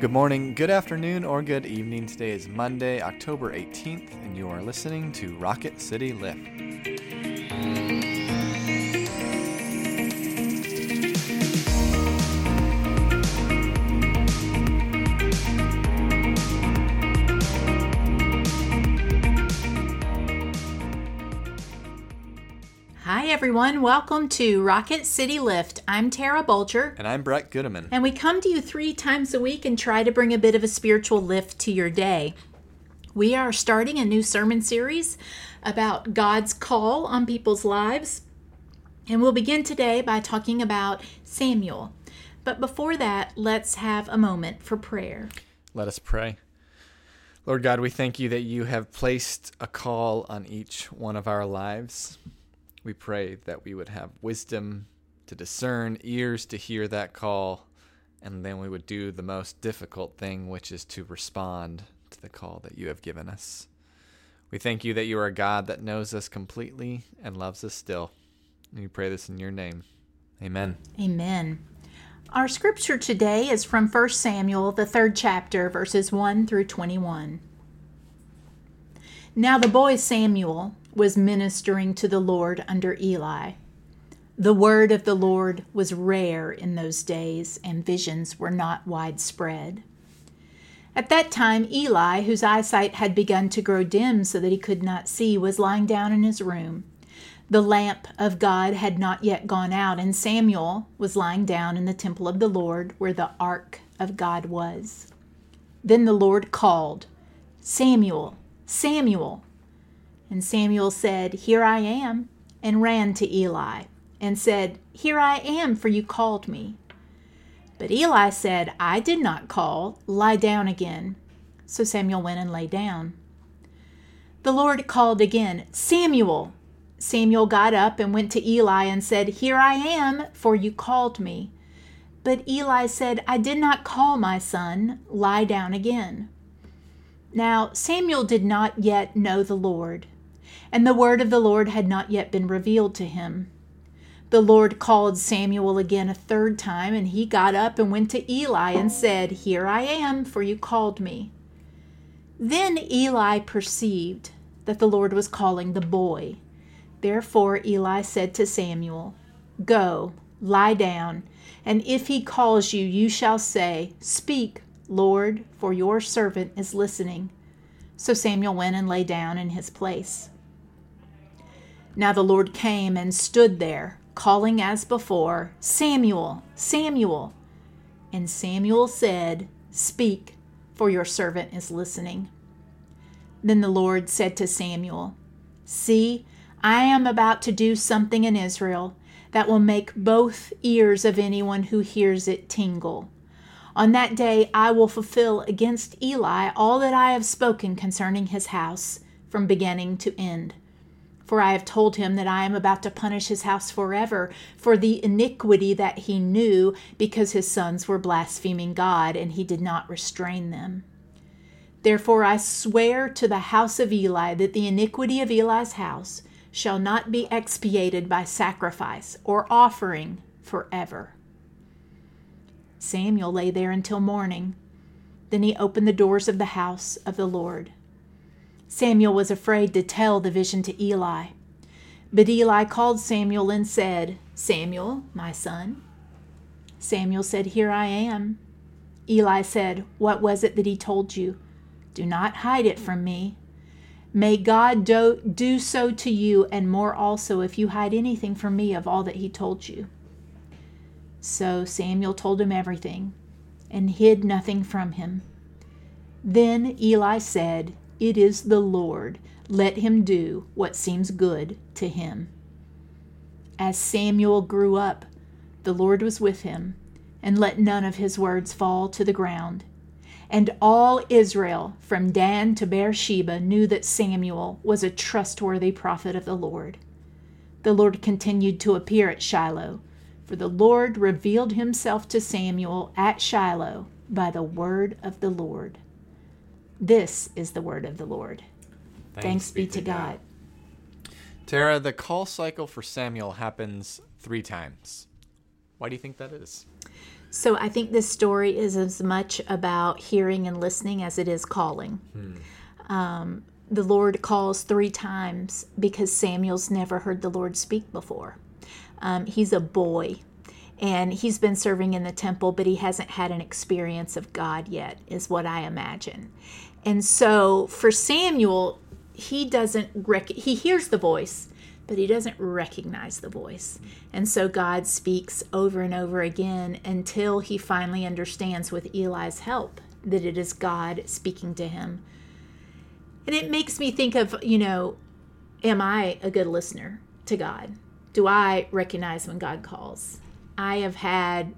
Good morning, good afternoon, or good evening. Today is Monday, October 18th, and you are listening to Rocket City Lift. Hi, everyone. Welcome to Rocket City Lift. I'm Tara Bulger, And I'm Brett Goodeman. and we come to you three times a week and try to bring a bit of a spiritual lift to your day. We are starting a new sermon series about God's call on people's lives, and we'll begin today by talking about Samuel. But before that, let's have a moment for prayer. Let us pray. Lord God, we thank you that you have placed a call on each one of our lives. We pray that we would have wisdom to discern, ears to hear that call, and then we would do the most difficult thing, which is to respond to the call that you have given us. We thank you that you are a God that knows us completely and loves us still. And we pray this in your name. Amen. Amen. Our scripture today is from 1 Samuel, the third chapter, verses 1 through 21. Now the boy Samuel was ministering to the Lord under Eli. The word of the Lord was rare in those days, and visions were not widespread. At that time, Eli, whose eyesight had begun to grow dim so that he could not see, was lying down in his room. The lamp of God had not yet gone out, and Samuel was lying down in the temple of the Lord where the ark of God was. Then the Lord called, Samuel, Samuel. And Samuel said, Here I am, and ran to Eli, and said, Here I am, for you called me. But Eli said, I did not call, lie down again. So Samuel went and lay down. The Lord called again, Samuel. Samuel got up and went to Eli and said, Here I am, for you called me. But Eli said, I did not call my son, lie down again. Now Samuel did not yet know the Lord, and the word of the Lord had not yet been revealed to him. The Lord called Samuel again a third time, and he got up and went to Eli and said, Here I am, for you called me. Then Eli perceived that the Lord was calling the boy. Therefore Eli said to Samuel, Go, lie down, and if he calls you, you shall say, Speak, Lord, for your servant is listening. So Samuel went and lay down in his place. Now the Lord came and stood there, calling as before, Samuel, Samuel. And Samuel said, Speak, for your servant is listening. Then the Lord said to Samuel, See, I am about to do something in Israel that will make both ears of anyone who hears it tingle. On that day I will fulfill against Eli all that I have spoken concerning his house from beginning to end. For I have told him that I am about to punish his house forever for the iniquity that he knew, because his sons were blaspheming God, and he did not restrain them. Therefore I swear to the house of Eli that the iniquity of Eli's house shall not be expiated by sacrifice or offering forever. Samuel lay there until morning. Then he opened the doors of the house of the Lord. Samuel was afraid to tell the vision to Eli. But Eli called Samuel and said, Samuel, my son. Samuel said, Here I am. Eli said, What was it that he told you? Do not hide it from me. May God do, do so to you and more also if you hide anything from me of all that he told you. So Samuel told him everything and hid nothing from him. Then Eli said, It is the Lord. Let him do what seems good to him. As Samuel grew up, the Lord was with him, and let none of his words fall to the ground. And all Israel, from Dan to Beersheba, knew that Samuel was a trustworthy prophet of the Lord. The Lord continued to appear at Shiloh, for the Lord revealed himself to Samuel at Shiloh by the word of the Lord. This is the word of the Lord. Thanks, be to God. Tara, the call cycle for Samuel happens three times. Why do you think that is? So I think this story is as much about hearing and listening as it is calling. Um, the Lord calls three times because Samuel's never heard the Lord speak before. Um, he's a boy and he's been serving in the temple, but he hasn't had an experience of God yet, is what I imagine. And so for Samuel, he doesn't rec- he hears the voice, but he doesn't recognize the voice. And so God speaks over and over again until he finally understands with Eli's help that it is God speaking to him. And it makes me think of, you know, am I a good listener to God? Do I recognize when God calls? I have had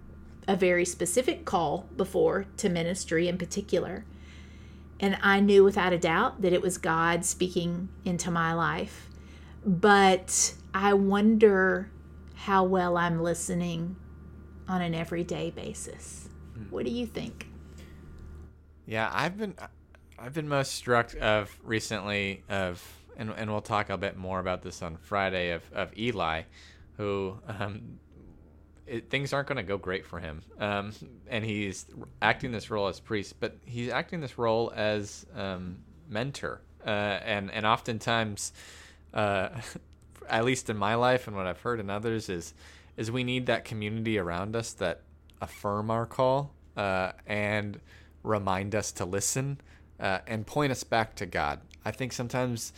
a very specific call before to ministry in particular. And I knew without a doubt that it was God speaking into my life. But I wonder how well I'm listening on an everyday basis. Hmm. What do you think? Yeah, I've been I've been most struck of recently of and and we'll talk a bit more about this on Friday of of Eli, who um, it, things aren't going to go great for him, um, and he's acting this role as priest, but he's acting this role as um, mentor, uh, and and oftentimes, uh, at least in my life and what I've heard in others is is we need that community around us that affirm our call uh, and remind us to listen uh, and point us back to God. I think sometimes,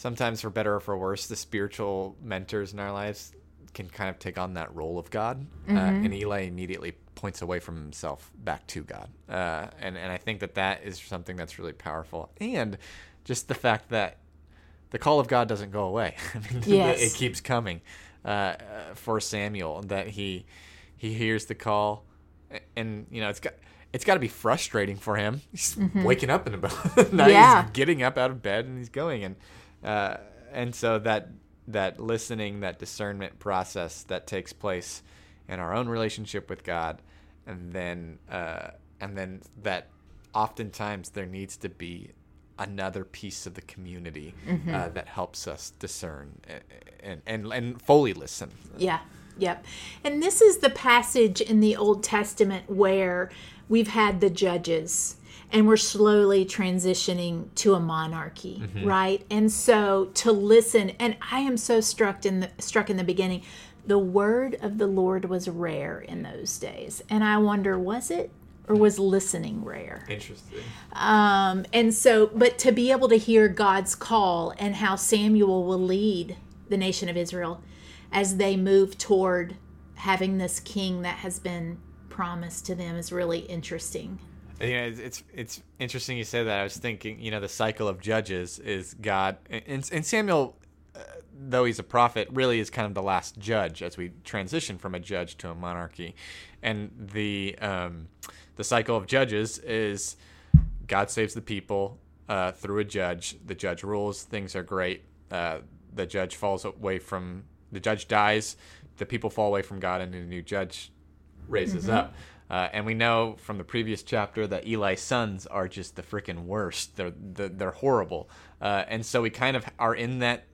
sometimes for better or for worse, the spiritual mentors in our lives can kind of take on that role of God, uh, and Eli immediately points away from himself back to God, uh, and and I think that that is something that's really powerful, and just the fact that the call of God doesn't go away. I mean, Yes. it keeps coming uh, uh, for Samuel. That he he hears the call, and you know it's got it's got to be frustrating for him. He's waking up in the middle of the night, Yeah. he's getting up out of bed, and he's going, and uh, and so that that listening, that discernment process that takes place in our own relationship with God, and then uh, and then that oftentimes there needs to be another piece of the community uh, that helps us discern and, and, and, and fully listen. Yeah. Yep. And this is the passage in the Old Testament where we've had the judges and we're slowly transitioning to a monarchy, right? And so to listen and I am so struck in the struck in the beginning the word of the Lord was rare in those days. And I wonder was it or was listening rare? Interesting. Um, and so, but to be able to hear God's call and how Samuel will lead the nation of Israel as they move toward having this king that has been promised to them is really interesting. You know, it's, it's it's interesting you say that. I was thinking, you know, the cycle of judges is God, and, and Samuel, uh, though he's a prophet, really is kind of the last judge as we transition from a judge to a monarchy, and the um, the cycle of judges is God saves the people uh, through a judge. The judge rules. Things are great. Uh, the judge falls away from the judge dies. The people fall away from God, and a new judge raises up. Uh, and we know from the previous chapter that Eli's sons are just the freaking worst. They're they're, they're horrible. Uh, and so we kind of are in that.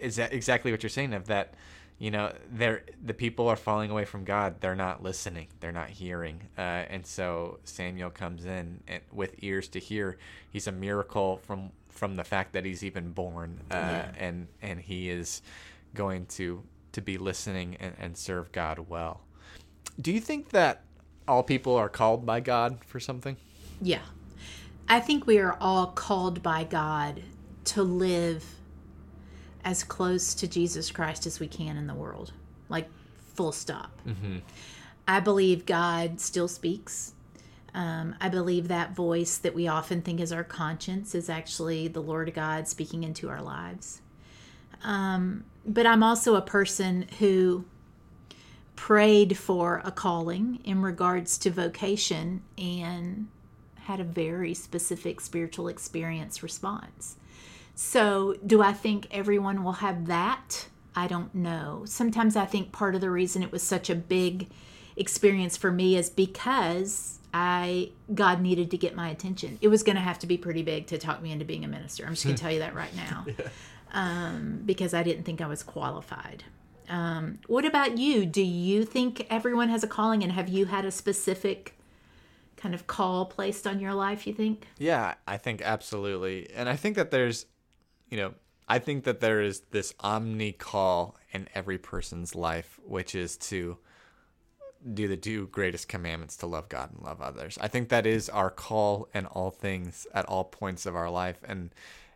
Is that exactly what you're saying? Of that, you know, they're the people are falling away from God. They're not listening. They're not hearing. Uh, and so Samuel comes in and, with ears to hear. He's a miracle from from the fact that he's even born. Uh, And and he is going to to be listening and, and serve God well. Do you think that all people are called by God for something? Yeah. I think we are all called by God to live as close to Jesus Christ as we can in the world. Like, full stop. I believe God still speaks. Um, I believe that voice that we often think is our conscience is actually the Lord God speaking into our lives. Um, but I'm also a person who prayed for a calling in regards to vocation and had a very specific spiritual experience response. So, do I think everyone will have that? I don't know. Sometimes I think part of the reason it was such a big experience for me is because I God needed to get my attention. It was going to have to be pretty big to talk me into being a minister. I'm just going to tell you that right now, um, because I didn't think I was qualified. Um, what about you? Do you think everyone has a calling, and have you had a specific kind of call placed on your life? You think? Yeah, I think absolutely, and I think that there's, you know, I think that there is this omni call in every person's life, which is to do the two greatest commandments to love God and love others. I think that is our call in all things at all points of our life and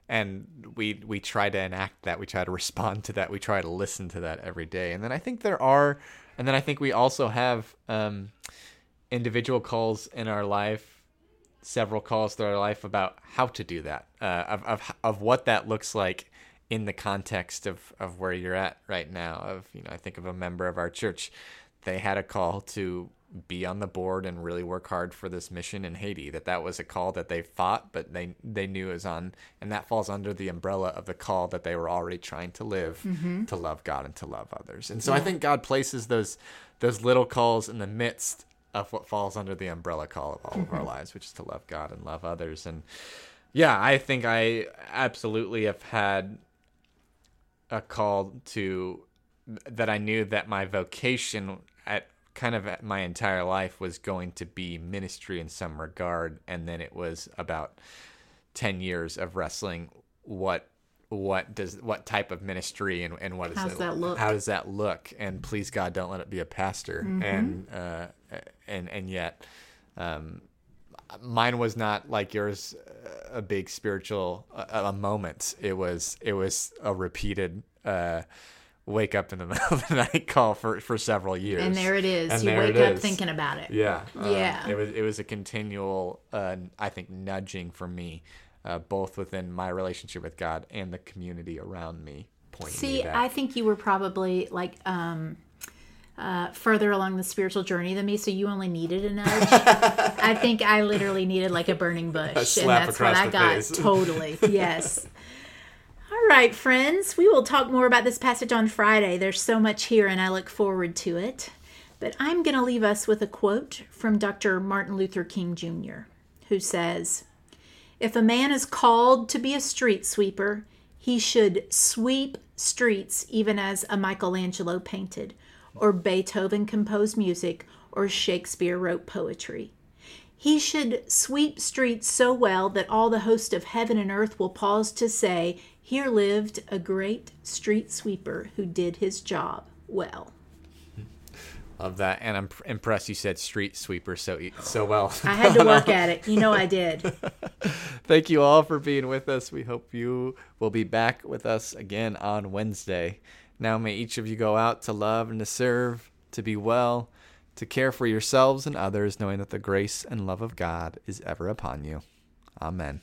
and we we try to enact that, we try to respond to that, we try to listen to that every day. And then I think there are and then I think we also have um, individual calls in our life, several calls through our life about how to do that, uh, of, of of what that looks like in the context of, of where you're at right now. Of you know, I think of a member of our church they had a call to be on the board and really work hard for this mission in Haiti. That that was a call that they fought, but they they knew is on, and that falls under the umbrella of the call that they were already trying to live, mm-hmm. to love God and to love others. And so yeah. I think God places those those little calls in the midst of what falls under the umbrella call of all mm-hmm. of our mm-hmm. lives, which is to love God and love others. And yeah, I think I absolutely have had a call to that I knew that my vocation at kind of my entire life was going to be ministry in some regard and then it was about 10 years of wrestling. What what does what type of ministry and, and what does that look? How does that look? And please god don't let it be a pastor. Mm-hmm. and uh and and yet um mine was not like yours a big spiritual a, a moment. It was it was a repeated uh wake up in the middle of the night call for for several years. And there it is. And you wake up is. thinking about it. Yeah. Uh, yeah. It was it was a continual uh, I think nudging for me uh, both within my relationship with God and the community around me pointing See, me I think you were probably like um uh, further along the spiritual journey than me, so you only needed a nudge. I think I literally needed like a burning bush, a and that's what I got. Face. Totally, yes. All right, friends, we will talk more about this passage on Friday. There's so much here, and I look forward to it. But I'm going to leave us with a quote from Dr. Martin Luther King Jr., who says If a man is called to be a street sweeper, he should sweep streets even as a Michelangelo painted, or Beethoven composed music, or Shakespeare wrote poetry. He should sweep streets so well that all the host of heaven and earth will pause to say, Here lived a great street sweeper who did his job well. Love that, and I'm impressed you said street sweeper so so well. I had to work at it. You know I did. Thank you all for being with us. We hope you will be back with us again on Wednesday. Now may each of you go out to love and to serve, to be well, to care for yourselves and others, knowing that the grace and love of God is ever upon you. Amen.